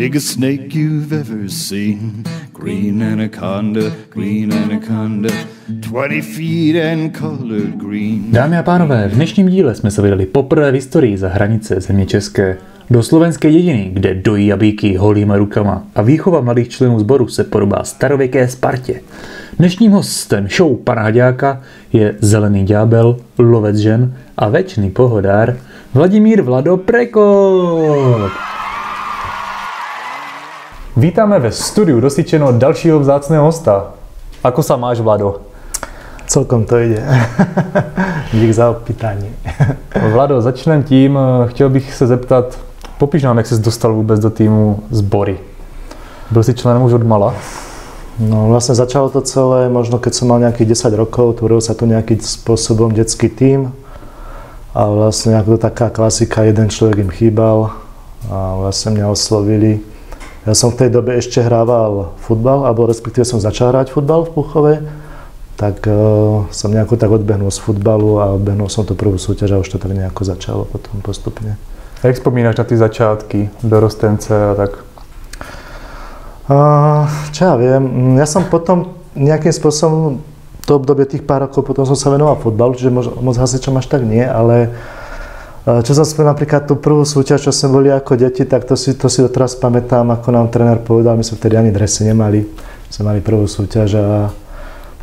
Biggest snake you've ever seen. Green anaconda, green anaconda. 20 feet and colored green. Dámy a pánové, v dnešním díle jsme se vydali poprvé v historii za hranice země České. Do slovenské dědiny, kde dojí jabíky holýma rukama a výchova mladých členů sboru se podobá starověké Spartě. Dnešním hostem show pana Haďáka je zelený ďábel, lovec žen a večný pohodár Vladimír Vlado Prekop. Vítáme ve studiu dosyčeno dalšího vzácného hosta. Ako sa máš, Vlado? Celkom to ide. Dík za opýtanie. Vlado, začnem tím, chtěl bych se zeptat, popiš nám, jak jsi dostal vůbec do týmu Zbory. Byl si členem už od mala? No vlastne začalo to celé, možno keď som mal nejakých 10 rokov, tvoril sa tu nejakým spôsobom detský tím a vlastne ako taká klasika, jeden človek im chýbal a vlastne mňa oslovili. Ja som v tej dobe ešte hrával futbal, alebo respektíve som začal hrať futbal v Puchove, tak uh, som nejako tak odbehnul z futbalu a odbehnul som tú prvú súťaž a už to tak nejako začalo potom postupne. Jak vzpomínáš na ty začátky, dorostence a tak? Čo ja viem, ja som potom nejakým spôsobom to obdobie tých pár rokov, potom som sa venoval futbalu, čiže moc, moc hasičom až tak nie, ale čo som spomínal napríklad tú prvú súťaž, čo sme boli ako deti, tak to si, to si doteraz pamätám, ako nám tréner povedal, my sme vtedy ani dresy nemali, sme mali prvú súťaž a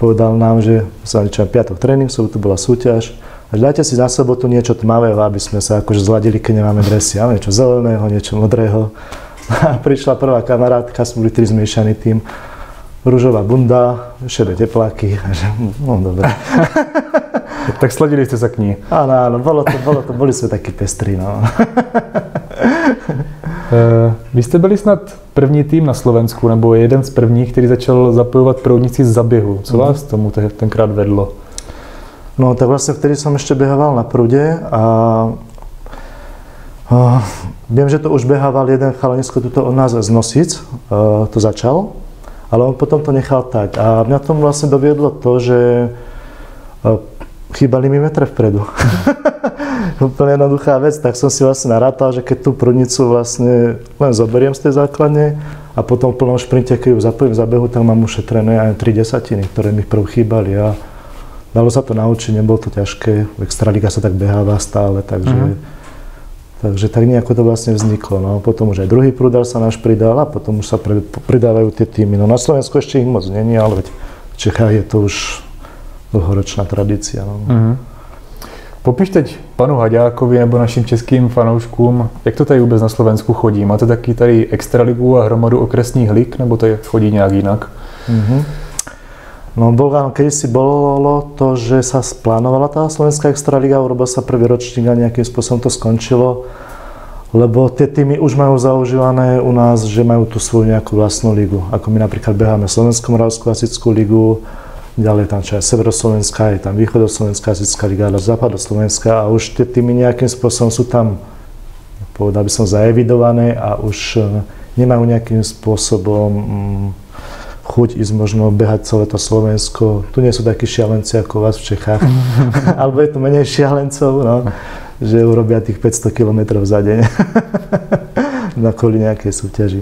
povedal nám, že sa mali čo piatok tréning, sobotu bola súťaž, a dajte si na sobotu niečo tmavého, aby sme sa akože zladili, keď nemáme dresy. Ja niečo zeleného, niečo modrého. A prišla prvá kamarátka, sme boli tri zmiešaný tým. Rúžová bunda, šedé tepláky. No dobre. tak sladili ste sa k ní. Áno, áno, bolo to, bolo to, boli sme takí pestrí, no. Vy jste byli snad první tým na Slovensku, nebo jeden z prvních, který začal zapojovat proudnici z zaběhu. Co vás tomu tenkrát vedlo? No tak vlastne vtedy som ešte behával na prúde a Uh, viem, že to už behával jeden chalanisko tuto od nás z Nosic, uh, to začal, ale on potom to nechal tak. A mňa tomu vlastne doviedlo to, že uh, chýbali mi metre vpredu. Úplne jednoduchá vec, tak som si vlastne narátal, že keď tú prúdnicu vlastne len zoberiem z tej základne a potom v plnom šprinte, keď ju zapojím v zabehu, tak mám ušetrené aj 3 desatiny, ktoré mi prv chýbali. A dalo sa to naučiť, nebolo to ťažké. Extraliga sa tak beháva stále, takže mm-hmm Takže tak nejako to vlastne vzniklo. No. Potom už aj druhý prúdar sa náš pridal a potom už sa pridávajú tie týmy. No na Slovensku ešte ich moc není, ale veď v Čechách je to už dlhoročná tradícia. No. Mm-hmm. Popiš teď panu Haďákovi nebo našim českým fanouškům, jak to tady vůbec na Slovensku chodí? Máte taky tady extraligu a hromadu okresních lig, nebo to chodí nějak jinak? Mm-hmm. No bol, keď si bolo to, že sa splánovala tá Slovenská extraliga, urobil sa prvý ročník a nejakým spôsobom to skončilo, lebo tie týmy už majú zaužívané u nás, že majú tú svoju nejakú vlastnú ligu. Ako my napríklad beháme Slovenskú moravskú klasickú ligu, ďalej tam čo Severoslovenská, je tam Východoslovenská klasická liga, ale Západoslovenská a už tie týmy nejakým spôsobom sú tam, povedal by som, zaevidované a už eh, nemajú nejakým spôsobom mm, chuť ísť možno behať celé to Slovensko. Tu nie sú takí šialenci ako vás v Čechách, alebo je tu menej šialencov, no, že urobia tých 500 km za deň na kvôli nejakej súťaži.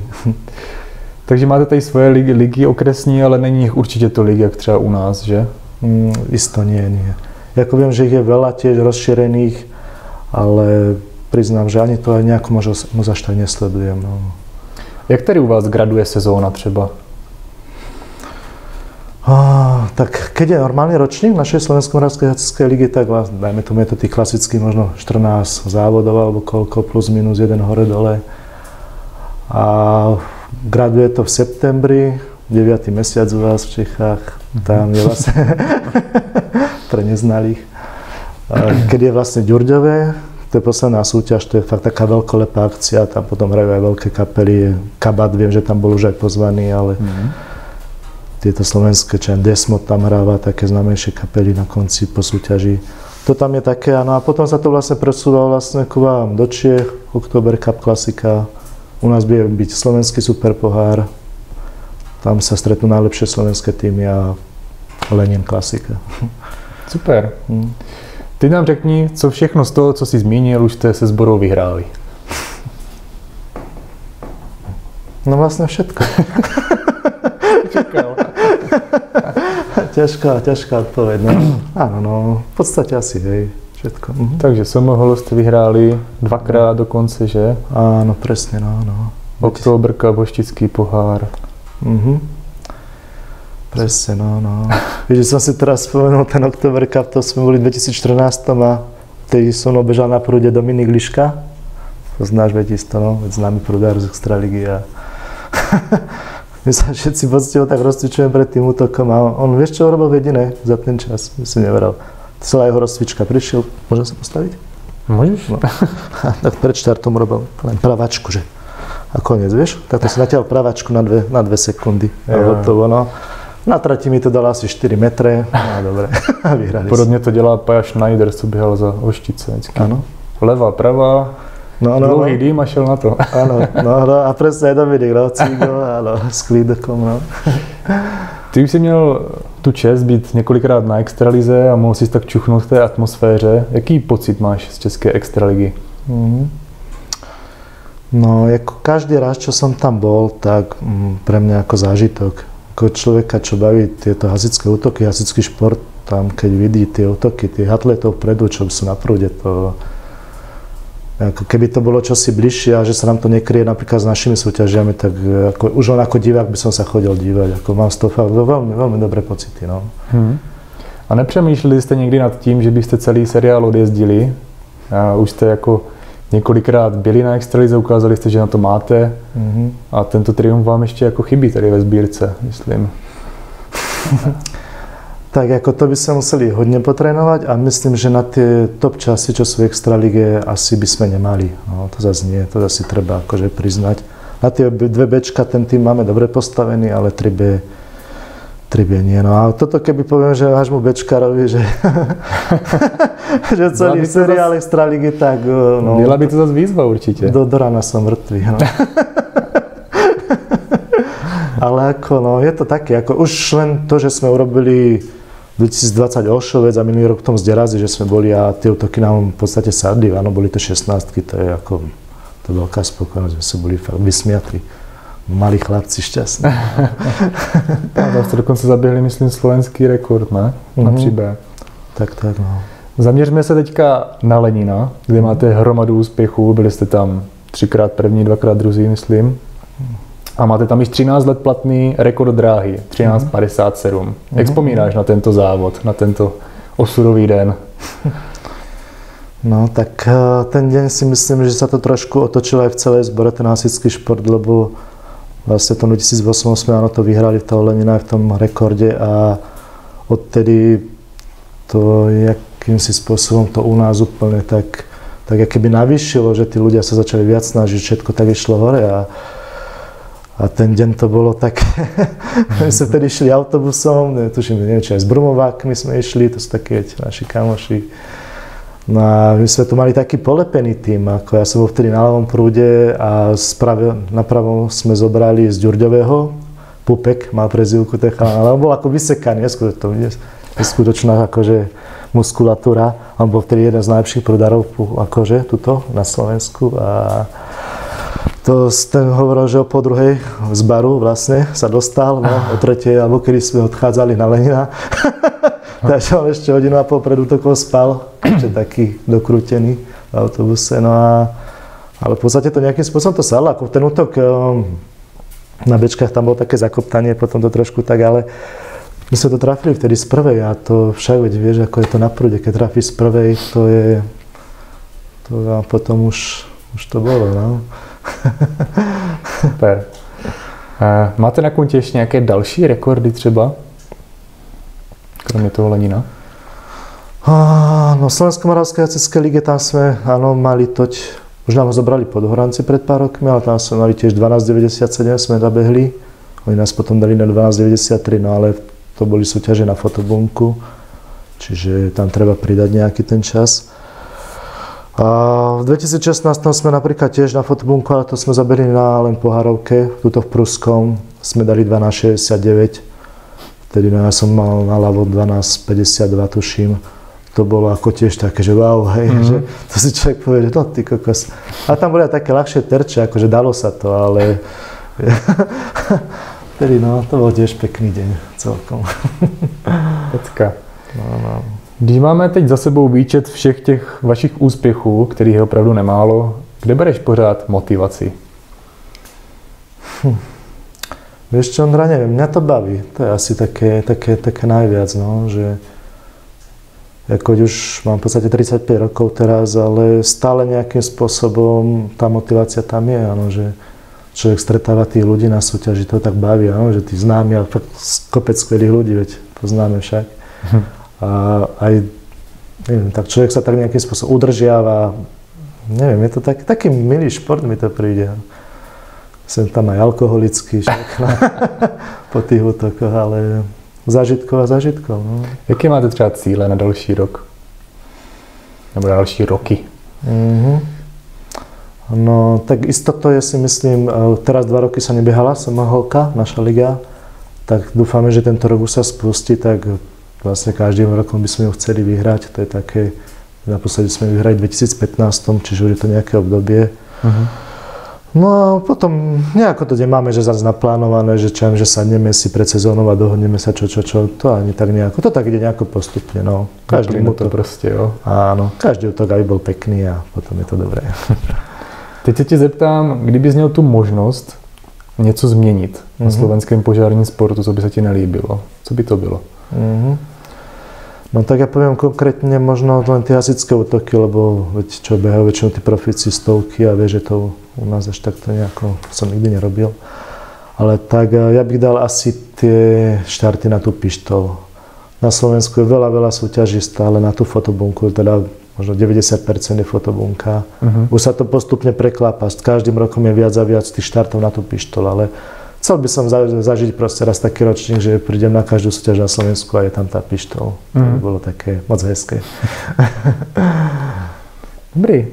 Takže máte tady svoje ligy, ligy okresní, ale není ich určite tolik, jak třeba u nás, že? Mm, isto nie, nie. Jako viem, že ich je veľa tiež rozšírených, ale priznám, že ani to aj nejako možno, moc až tak nesledujem. No. Jak tady u vás graduje sezóna třeba? Oh, tak keď je normálny ročník našej Slovensko-Moravskej hasičskej ligy, tak dajme tomu je to tých klasických možno 14 závodov alebo koľko, plus minus jeden hore dole. A graduje to v septembri, 9. mesiac u vás v Čechách, tam je vlastne pre neznalých. Keď je vlastne Ďurďové, to je posledná súťaž, to je fakt taká veľkolepá akcia, tam potom hrajú aj veľké kapely, Kabat, viem, že tam bol už aj pozvaný, ale mm-hmm tieto slovenské, čo Desmod tam hráva, také znamejšie kapely na konci po súťaži. To tam je také, no a potom sa to vlastne presúvalo vlastne ku vám do Čiech, Oktober Cup klasika, u nás bude byť slovenský superpohár, tam sa stretnú najlepšie slovenské týmy a Lenin klasika. Super. Hmm. Ty nám řekni, co všechno z toho, co si zmínil, už jste se zborou vyhráli. No vlastne všetko. Čakal. ťažká, ťažká odpoveď. No. Áno, no, v podstate asi, hej, všetko. Mhm. Takže Somoholo ste vyhráli dvakrát dokonce, že? Áno, presne, no, no. Oktoberka, Boštický pohár. Mhm. Presne, no, no. Víš, som si teraz spomenul ten Oktober Cup, to sme boli v 2014 a vtedy som obežal na prúde Dominik Liška. To znáš, veď isto, no, veď známy prúdár z Extraligy a my sa všetci poctivo tak rozcvičujem pred tým útokom a on, vieš čo urobil jediné za ten čas, by si neveral. Celá jeho rozcvička prišiel, môžem sa postaviť? Môžeš? No. tak pred štartom robil len pravačku, že a koniec, vieš? Tak to si natiaľ pravačku na dve, na dve sekundy. A Jo. hotovo, no. Na trati mi to dalo asi 4 metre. No dobre, a vyhrali Podobně to dělá Paja Schneider, co běhal za Oštice vždycky. Áno. Levá, pravá, No, no, dlouhý no. dým a šel na to. Áno, no, no, a presne aj Dominik, no, Cigo, áno, s klídkom, no. Ty už jsi měl tu čest být několikrát na extralize a mohl si tak čuchnout v té atmosféře. Jaký pocit máš z české extraligy? Mhm. No, ako každý raz, čo som tam bol, tak mm, pre mňa ako zážitok. Ako človeka, čo baví tieto hasičské útoky, hasičský šport, tam keď vidí tie útoky, tých atletov vpredu, čo sú na prúde, to ako keby to bolo čosi bližšie a že sa nám to nekrie napríklad s našimi súťažiami, tak e, ako, už len ako divák by som sa chodil dívať. Ako mám z toho fakt veľmi, veľmi dobré pocity. No. Hmm. A nepřemýšleli jste někdy nad tím, že byste celý seriál odjezdili? A už jste jako několikrát byli na extralize, ukázali jste, že na to máte Mhm. a tento triumf vám ještě jako chybí tady ve sbírce, myslím. Tak ako to by sme museli hodne potrénovať a myslím, že na tie top časy, čo sú v Extralige, asi by sme nemali. No, to zase nie, to zase treba akože priznať. Na tie dve Bčka ten tým máme dobre postavený, ale 3B, 3B nie. No a toto keby poviem, že vášmu Bčkarovi, že, že celý seriál Extraligy, tak No, Byla by to zase výzva určitě. do, do rána som mŕtvý. No. Ale ako, no, je to také, ako už len to, že sme urobili 2020 Olšovec a minulý rok v tom zderazi, že sme boli a tie útoky nám v podstate sadli, áno, boli to 16 to je ako, to je veľká spokojnosť, že sme boli fakt vysmiatí. Malí chlapci šťastní. Tam jste dokonce zaběhli, myslím, slovenský rekord, ne? Na Mhm. 3B. tak, tak, no. Zaměřme se teďka na Lenina, kde máte hromadu úspěchů, byli jste tam třikrát první, dvakrát druzí, myslím. A máte tam již 13 let platný rekord dráhy, 13.57. Jak vzpomínáš na tento závod, na tento osudový den? No tak eh, ten deň si myslím, že sa to trošku otočilo aj v celej zbore, ten hasičský šport, lebo vlastne v tom 2008 sme áno to vyhrali v Lenina v tom rekorde a odtedy to jakýmsi spôsobom to u nás úplne tak, tak keby navýšilo, že tí ľudia sa začali viac snažiť, všetko tak išlo hore a a ten deň to bolo tak, my sme vtedy išli autobusom, tuším, neviem, či aj s Brumovákmi sme išli, to sú také naši kamoši. No a my sme tu mali taký polepený tým, ako ja som bol vtedy na ľavom prúde a sprave, na sme zobrali z Ďurďového, Pupek mal prezivku ten chalán, ale on bol ako vysekaný, neskutočná, akože muskulatúra. On bol vtedy jeden z najlepších prúdarov akože tuto na Slovensku a to hovoril, že o po druhej z baru vlastne sa dostal, no, o tretej, alebo kedy sme odchádzali na Lenina. Takže on ešte hodinu a pol pred útokom spal, ešte taký dokrútený v autobuse. No a, ale v podstate to nejakým spôsobom to sadlo, ako ten útok um, na bečkách tam bolo také zakoptanie, potom to trošku tak, ale my sme to trafili vtedy z prvej a to však veď vieš, ako je to na prúde, keď trafíš z prvej, to je, to a potom už, už to bolo, no. Super. Máte na kontě ještě nějaké další rekordy třeba? Kromě toho Lenina? No, Slovensko-Moravské jacecké lige, tam sme, áno, mali toť, už nám ho zobrali pod Horanci pred pár rokmi, ale tam sme mali tiež 12,97 sme zabehli. Oni nás potom dali na 12,93, no ale to boli súťaže na fotobunku, čiže tam treba pridať nejaký ten čas. A v 2016 sme napríklad tiež na fotobunku, ale to sme zabehli na len pohárovke, tuto v Pruskom, sme dali 12,69. Vtedy no, ja som mal na ľavo 12,52 tuším. To bolo ako tiež také, že wow, hej, mm-hmm. že to si človek povie, že no ty kokos. A tam boli aj také ľahšie terče, akože dalo sa to, ale Vtedy, no, to bol tiež pekný deň celkom. Pecka. No, no. Když máme teď za sebou výčet všech těch vašich úspěchů, kterých je opravdu nemálo, kde bereš pořád motivaci? Hm. Vieš čo, Ondra, neviem, mňa to baví. To je asi také, také, také najviac, no, že ako už mám v podstate 35 rokov teraz, ale stále nejakým spôsobom tá motivácia tam je, áno, že človek stretáva tých ľudí na súťaži, to tak baví, áno, že tí známi, ale fakt kopec skvelých ľudí, veď poznáme však. Hm. A aj, neviem, tak človek sa tak nejakým spôsobom udržiava, neviem, je to tak, taký milý šport mi to príde. Sem tam aj alkoholický však po tých útokoch, ale zažitkov a zažitkov. No. Jaké máte třeba cíle na další rok? Nebo další roky? Mm-hmm. No, tak istoto je si myslím, e, teraz dva roky sa nebehala samoholka, naša liga, tak dúfame, že tento rok už sa spustí, tak vlastne každým rokom by sme ju chceli vyhrať. To je také, naposledy sme vyhrali v 2015, čiže už je to nejaké obdobie. Uh-huh. No a potom nejako to nemáme, že zase naplánované, že čo, že sadneme si pred sezónou a dohodneme sa čo, čo, čo, to ani tak nejako, to tak ide nejako postupne, no. Každý mu to proste, jo. Áno, každý útok, aby bol pekný a potom je to dobré. Teď se tě zeptám, kdybys měl tu možnost něco změnit mm-hmm. na mhm. slovenském požárním sportu, co by se ti nelíbilo, co by to bylo? Mm-hmm. No tak ja poviem konkrétne možno len tie hasičské útoky, lebo veď čo behajú väčšinou tí profíci stovky a vie, že to u nás až takto nejako som nikdy nerobil. Ale tak ja bych dal asi tie štarty na tú pištol. Na Slovensku je veľa, veľa súťaží stále na tú fotobunku, teda možno 90% je fotobunka. Uh-huh. Už sa to postupne preklápa, s každým rokom je viac a viac tých štartov na tú pištol, ale chcel by som zažiť proste raz taký ročník, že prídem na každú súťaž na Slovensku a je tam tá pištol. Mm. To by mhm. bolo také moc hezké. Dobrý.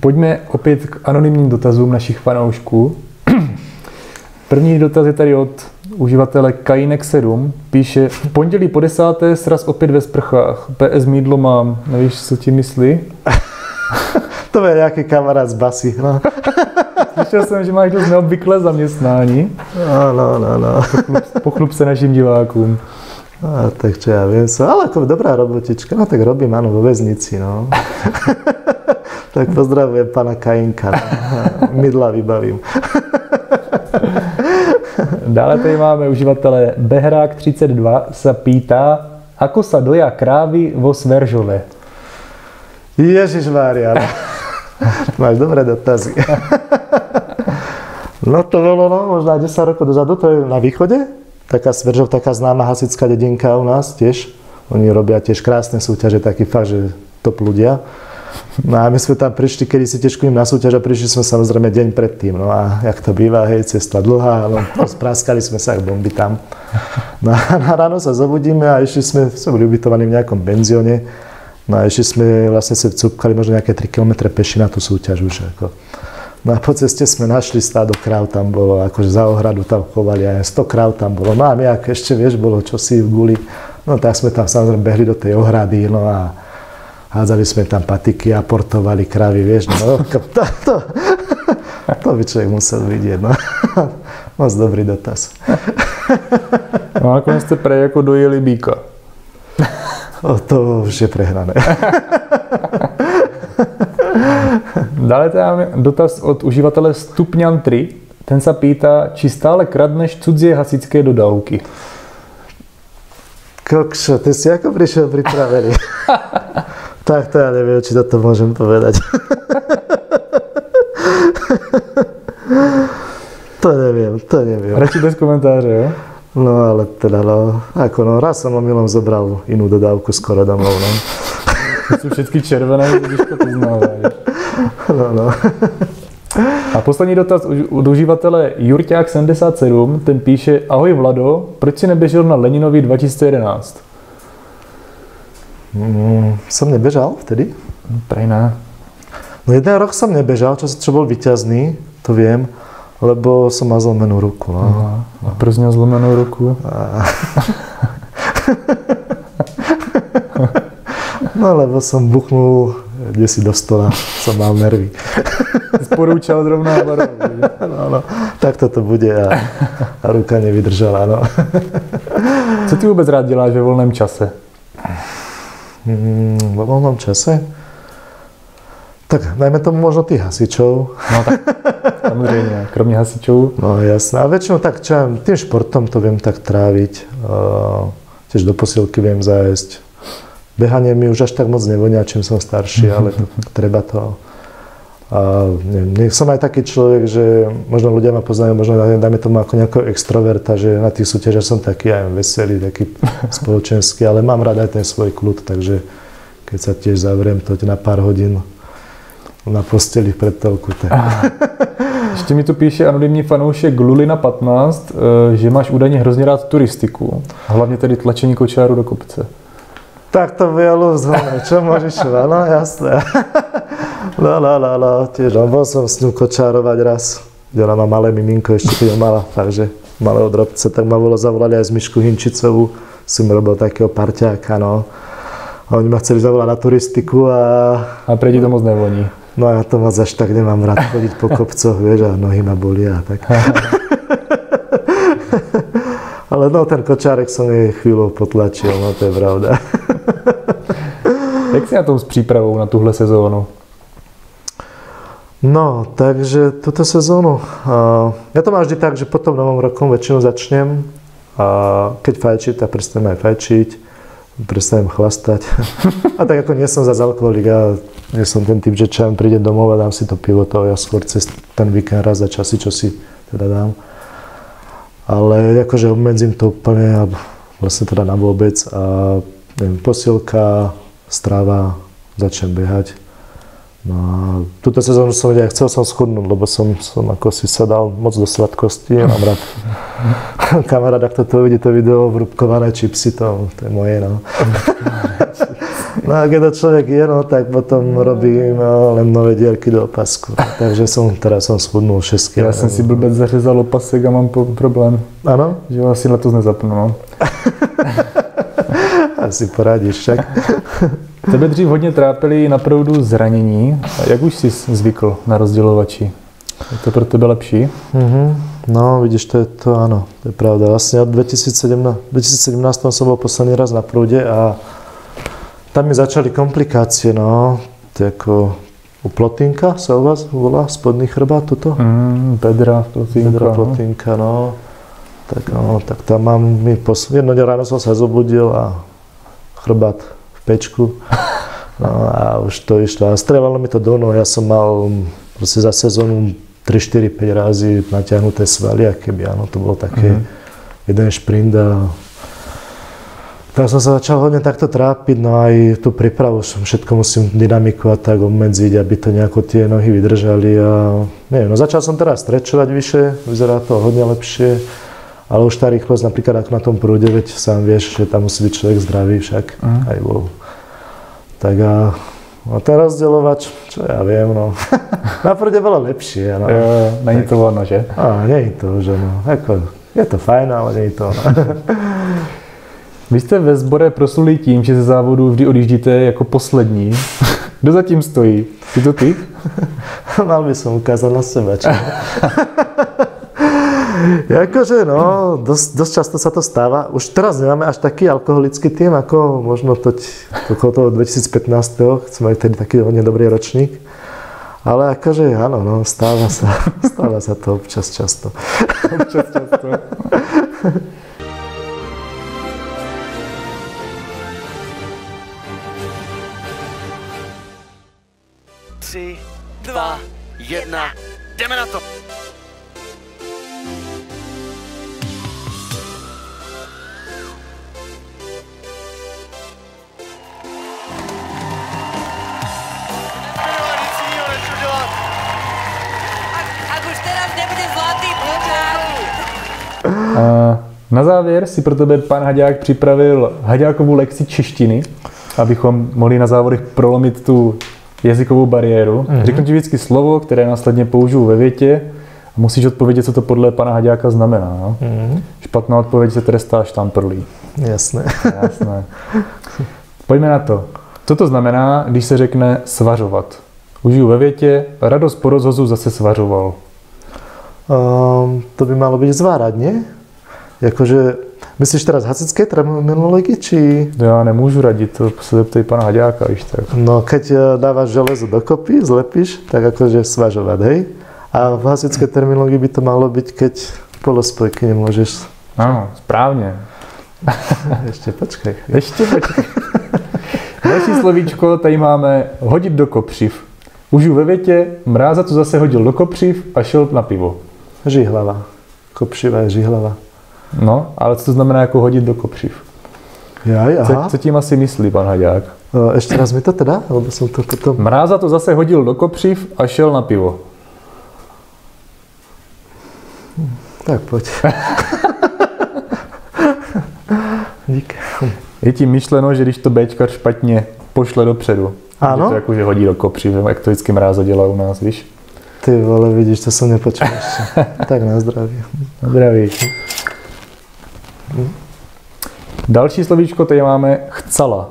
Pojďme opět k anonymním dotazům našich fanoušků. První dotaz je tady od uživatele Kainek 7. Píše, v pondělí po desáté sraz opět ve sprchách. PS mídlo mám. Nevíš, co ti myslí? to je nějaký kamarád z basy. No. Slyšel jsem, že máš dost neobvyklé zaměstnání. No, no, no, no. Pochlup, se našim divákům. A, tak čo ja viem, som, ale ako dobrá robotička, no tak robím, áno, vo väznici, no. tak pozdravujem pana Kajinka, no. mydla vybavím. Dále tady máme uživatele Behrák 32 sa pýta, ako sa doja krávy vo Sveržove. Ježišmária, no. máš dobré dotazy. No to bolo no, možno 10 rokov dozadu, to je na východe. Taká Sveržov, taká známa hasická dedinka u nás tiež. Oni robia tiež krásne súťaže, taký fakt, že top ľudia. No a my sme tam prišli, kedy si tiež na súťaž a prišli sme samozrejme deň predtým. No a jak to býva, hej, cesta dlhá, no, spráskali sme sa, ak bomby tam. No a ráno sa zobudíme a išli sme, sme boli ubytovaní v nejakom benzione. No a išli sme, vlastne sa cúpkali možno nejaké 3 km peši na tú súťaž už. Ako. No a po ceste sme našli stádo kráv, tam bolo, akože za ohradu tam chovali aj 100 kráv tam bolo. No a my, ešte, vieš, bolo čosi v guli, no tak sme tam samozrejme behli do tej ohrady, no a hádzali sme tam patiky a portovali krávy, vieš, no to, to, to, by človek musel vidieť, no. Moc dobrý dotaz. No a nakoniec ste pre ako dojeli býka. O, to už je prehnané. Dále tam dotaz od uživatele Stupňan 3. Ten sa pýta, či stále kradneš cudzie hasičské dodávky. Kokšo, ty si ako prišiel pripravený? tak to ja neviem, či toto môžem povedať. to neviem, to neviem. Radši bez komentáře, jo? No ale teda, no, ako no, raz som omylom zobral inú dodávku skoro domov, no. Sú všetky červené, to poznávajú. No, no. A poslední dotaz od uživatele Jurťák77, ten píše Ahoj Vlado, proč si nebežel na Leninovi 2011? Mm, som nebežal vtedy? Prej ne. No jeden rok som nebežal, čo, čo bol vyťazný, to viem, lebo som mal zlomenú ruku. No. Aha. A proč měl zlomenou ruku? A... no lebo som buchnul kde si do stola som mal nervy. Sporúčal zrovna barov. No, no, tak to bude a, a ruka nevydržela, no. Co ty vůbec rád děláš ve volném čase? Mm, vo voľnom čase? Tak najmä tomu možno tých hasičov. No tak, samozrejme, kromě hasičov. No jasné. A väčšinou tak, čo ja, tým športom to viem tak tráviť. Uh, tiež do posilky viem zájsť. Behanie mi už až tak moc nevonia, čím som starší, ale to, treba to. A neviem, som aj taký človek, že možno ľudia ma poznajú, možno dajme tomu ako nejakého extroverta, že na tých súťažiach som taký aj veselý, taký spoločenský, ale mám rád aj ten svoj kľud, takže keď sa tiež zavriem toť na pár hodín na posteli v telku. Ještě mi tu píše anonymní fanoušek Lulina 15, eh, že máš údajně hrozně rád turistiku. Hlavně tedy tlačení kočáru do kopce. Tak to bylo vzhľadné, čo môžeš, no jasné. No, no, no, no, tiež, no, bol som s ňou kočárovať raz, kde ona má malé miminko, ešte keď mala, takže malého drobce, tak ma bolo zavolali aj z Myšku Hinčicovú, som robil takého parťáka, no. A oni ma chceli zavolať na turistiku a... A pre to moc nevoní. No ja to moc až tak nemám rád chodiť po kopcoch, vieš, a nohy ma bolia a tak. Ale no, ten kočárek som jej chvíľu potlačil, no to je pravda. Jak si na tom s přípravou na tuhle sezónu? No, takže túto sezónu, uh, ja to mám vždy tak, že potom novom rokom väčšinou začnem a keď fajčiť, tak prestanem aj fajčiť, prestanem chlastať. a tak ako nie som za alkoholik, ja nie som ten typ, že čo príde domov a dám si to pivo, to ja skôr cez ten víkend raz za časy, čo si teda dám. Ale akože obmedzím to úplne vlastne teda na vôbec a neviem, posilka, strava, začnem behať. No a túto sezónu som vedel, chcel som schudnúť, lebo som, som ako si sa dal moc do sladkosti, mám rád. Kamarát, ak toto vidí to video, vrúbkované čipsy, to, to je moje, no. no a keď to človek je, no, tak potom robím no, len nové dierky do opasku. Takže som, teraz som schudnul 6 kg. Ja som si blbec zařezal opasek a mám problém. Áno? Že ho asi letos nezapnu, no. Asi poradíš však. Tebe dřív hodně trápili na proudu zranění. Jak už jsi zvykl na rozdělovači? Je to pro tebe lepší? Mm-hmm. No, vidíš, to je to, áno, to je pravda. Vlastne od 2017, 2017 som bol posledný raz na prúde a tam mi začali komplikácie, no. To je ako u plotinka sa u vás volá, spodný chrbát, toto? Mm, bedra, plotinka. Bedra, plotinka, no. Tak, no, tak tam mám, mi pos... jedno ráno som sa zobudil a chrbát pečku. No a už to išlo. A strelalo mi to do noho. Ja som mal proste za sezónu 3, 4, 5 razy natiahnuté svaly, a keby áno, to bolo také mm-hmm. jeden šprint a tak som sa začal hodne takto trápiť, no aj tú prípravu som všetko musím dynamiku a tak obmedziť, aby to nejako tie nohy vydržali a neviem, no začal som teraz strečovať vyššie, vyzerá to hodne lepšie, ale už tá rýchlosť napríklad ako na tom prúde, veď sám vieš, že tam musí byť človek zdravý však, uh-huh. aj bol. Tak a No ten rozdeľovač, čo ja viem, no. Na prúde bolo lepšie, no. Jo, není to ono, že? A, je to, že no. Ako, je to fajn, ale je to ono. Vy jste ve sbore prosluli tím, že ze závodu vždy odjíždíte jako poslední. Kdo zatím stojí? Jsi to ty? Mal by som ukázať na seba, čo? Akože no, dosť, dosť často sa to stáva. Už teraz nemáme až taký alkoholický tým, ako možno to okolo toho 2015. Sme mali tedy taký hodne dobrý ročník. Ale akože áno, no, stáva sa, stáva sa to občas často. Občas často. Tři, dva, jedna, jdeme na to! Na závěr si pro tebe pan Haďák připravil Haďákovou lekci češtiny, abychom mohli na závodech prolomit tu jazykovou bariéru. Mm-hmm. Řeknu ti vždycky slovo, které následně použiju ve větě a musíš odpovědět, co to podle pana Haďáka znamená. No? Mm-hmm. Špatná odpověď se trestá štamprlí. Jasné. Jasné. Pojďme na to. Co to znamená, když se řekne svařovat? Užiju ve větě, radost po rozhozu zase svařoval. Um, to by malo byť zvárať, nie? Jakože, myslíš teraz hasičské terminológii, či... To já nemůžu radit, to se zeptej pana Haďáka, víš tak. No, keď eh, dávaš železo dokopy, zlepíš, tak akože svažovať, hej? A v hasičskej terminológii by to malo byť, keď polospojky nemôžeš... Ano, správně. Ešte počkaj. Ještě počkej. Další slovíčko, tady máme hodit do kopřiv. Užiju ve větě, mráza to zase hodil do kopřiv a šel na pivo. Žihlava. Kopšiva je žihlava. No, ale co to znamená jako hodit do kopřiv? Jaj, Co, aha. co tím asi myslí pan Haďák? E, Ešte raz mi to teda, lebo som to potom... Mráza to zase hodil do kopřiv a šel na pivo. Tak poď. Dík. Je tím myšleno, že když to Bčkar špatně pošle dopředu, Áno. že to jako, že hodí do kopřiv, jak to vždycky mráza dělá u nás, víš? Ty vole, vidíš, to som nepočul ešte. tak na zdravie. Zdraví. Další slovíčko tady máme chcala.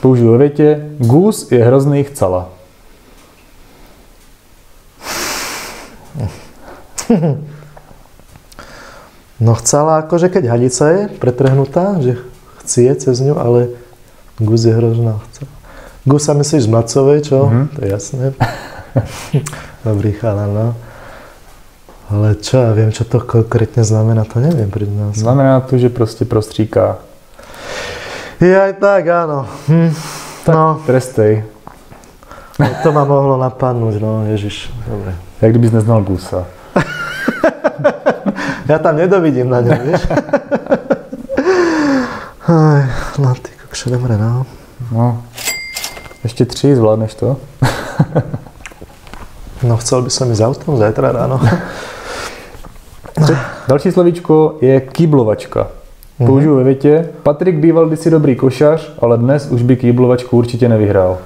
Použiju ve větě, Gus je hrozný chcala. No chcela akože keď hadica je pretrhnutá, že chcie cez ňu, ale gus je hrožná. Chcela. Gusa myslíš z Macovej, čo? Mhm. To je jasné. Dobrý chalan, no. Ale čo, ja viem, čo to konkrétne znamená, to neviem priznám sa. Znamená to, že prostě prostříká. Je aj tak, áno. Hm. No, Trestej. to ma mohlo napadnúť, no, ježiš. Dobre. Jak kdybys neznal Gusa. Ja tam nedovidím na ňom, vieš? Aj, no ty kokše, dobre, no. No. Ještě tři, zvládneš to? No chcel by som ísť autom zajtra ráno. Další slovíčko je kýblovačka. Použiju ve větě, Patrik býval kdysi dobrý košař, ale dnes už by kýblovačku určitě nevyhrál.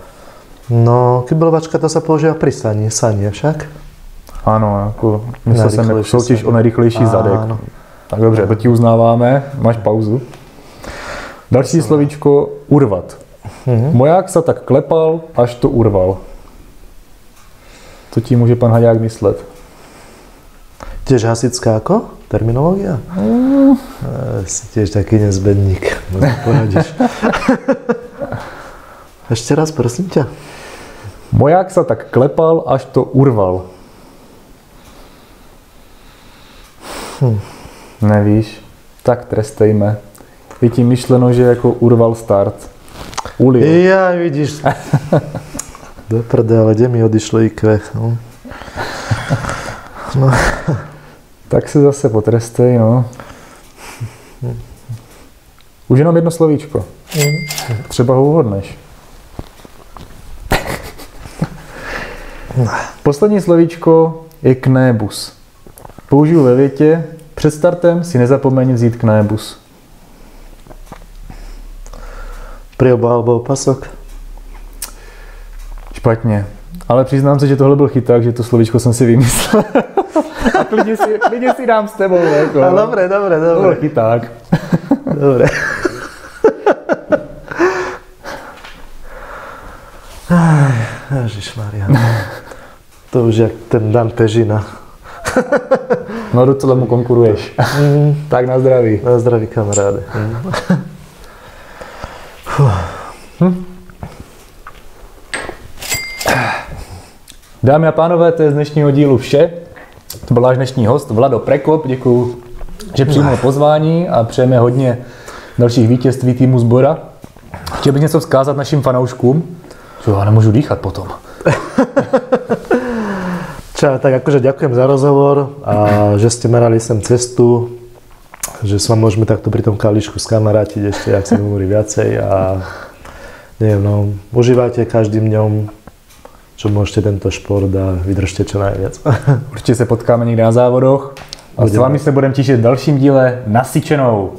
No, kyblovačka to sa používa pri sani, sanie však. Ano, jako, myslel jsem jako soutěž o nejrychlejší zadek. Áno. Tak dobře, to ti uznáváme, máš pauzu. Další slovíčko urvat. Mhm. Moják se tak klepal, až to urval. Co ti může pan Haďák myslet? Tiež hasická ako? Terminológia? Mm. E, si tiež taký nezbedník. No, poradíš. Ešte raz, prosím ťa. Moják se tak klepal, až to urval. Nevíš? Tak trestejme. Je ti myšleno, že jako urval start. Ulil. Ja, vidíš. Do prdele, kde mi odišlo IQ? No. No, Tak se zase potrestej, no. Už jenom jedno slovíčko. Třeba ho uhodneš. Poslední slovíčko je knébus. Použiju ve větě, před startem si nezapomeň vzít knébus. Prielba alebo opasok? Špatně. Ale přiznám se, že tohle byl chyták, že to slovíčko jsem si vymyslel. A klidně si, klidně si dám s tebou. Jako. A, dobre, dobre, byl dobre. chyták. Dobre. Ježišmaria. To už jak ten Dan Pežina. No docela mu konkuruješ. tak na zdraví. Na zdraví kamaráde. Dámy a pánové, to je z dnešního dílu vše. To byl náš dnešní host Vlado Prekop. Děkuji, že přijmul pozvání a přejeme hodně dalších vítězství týmu Zbora. Chtěl bych něco vzkázat našim fanouškům. Jo, já nemůžu dýchat potom. Čo, tak akože ďakujem za rozhovor a že ste merali sem cestu, že sa môžeme takto pri tom kališku skamarátiť ešte, ak sa hovorí viacej a neviem, no, užívajte každým dňom, čo môžete tento šport a vydržte čo najviac. Určitě se potkáme někde na závodoch. A s Budeme. vámi se budeme těšit v dalším díle nasyčenou.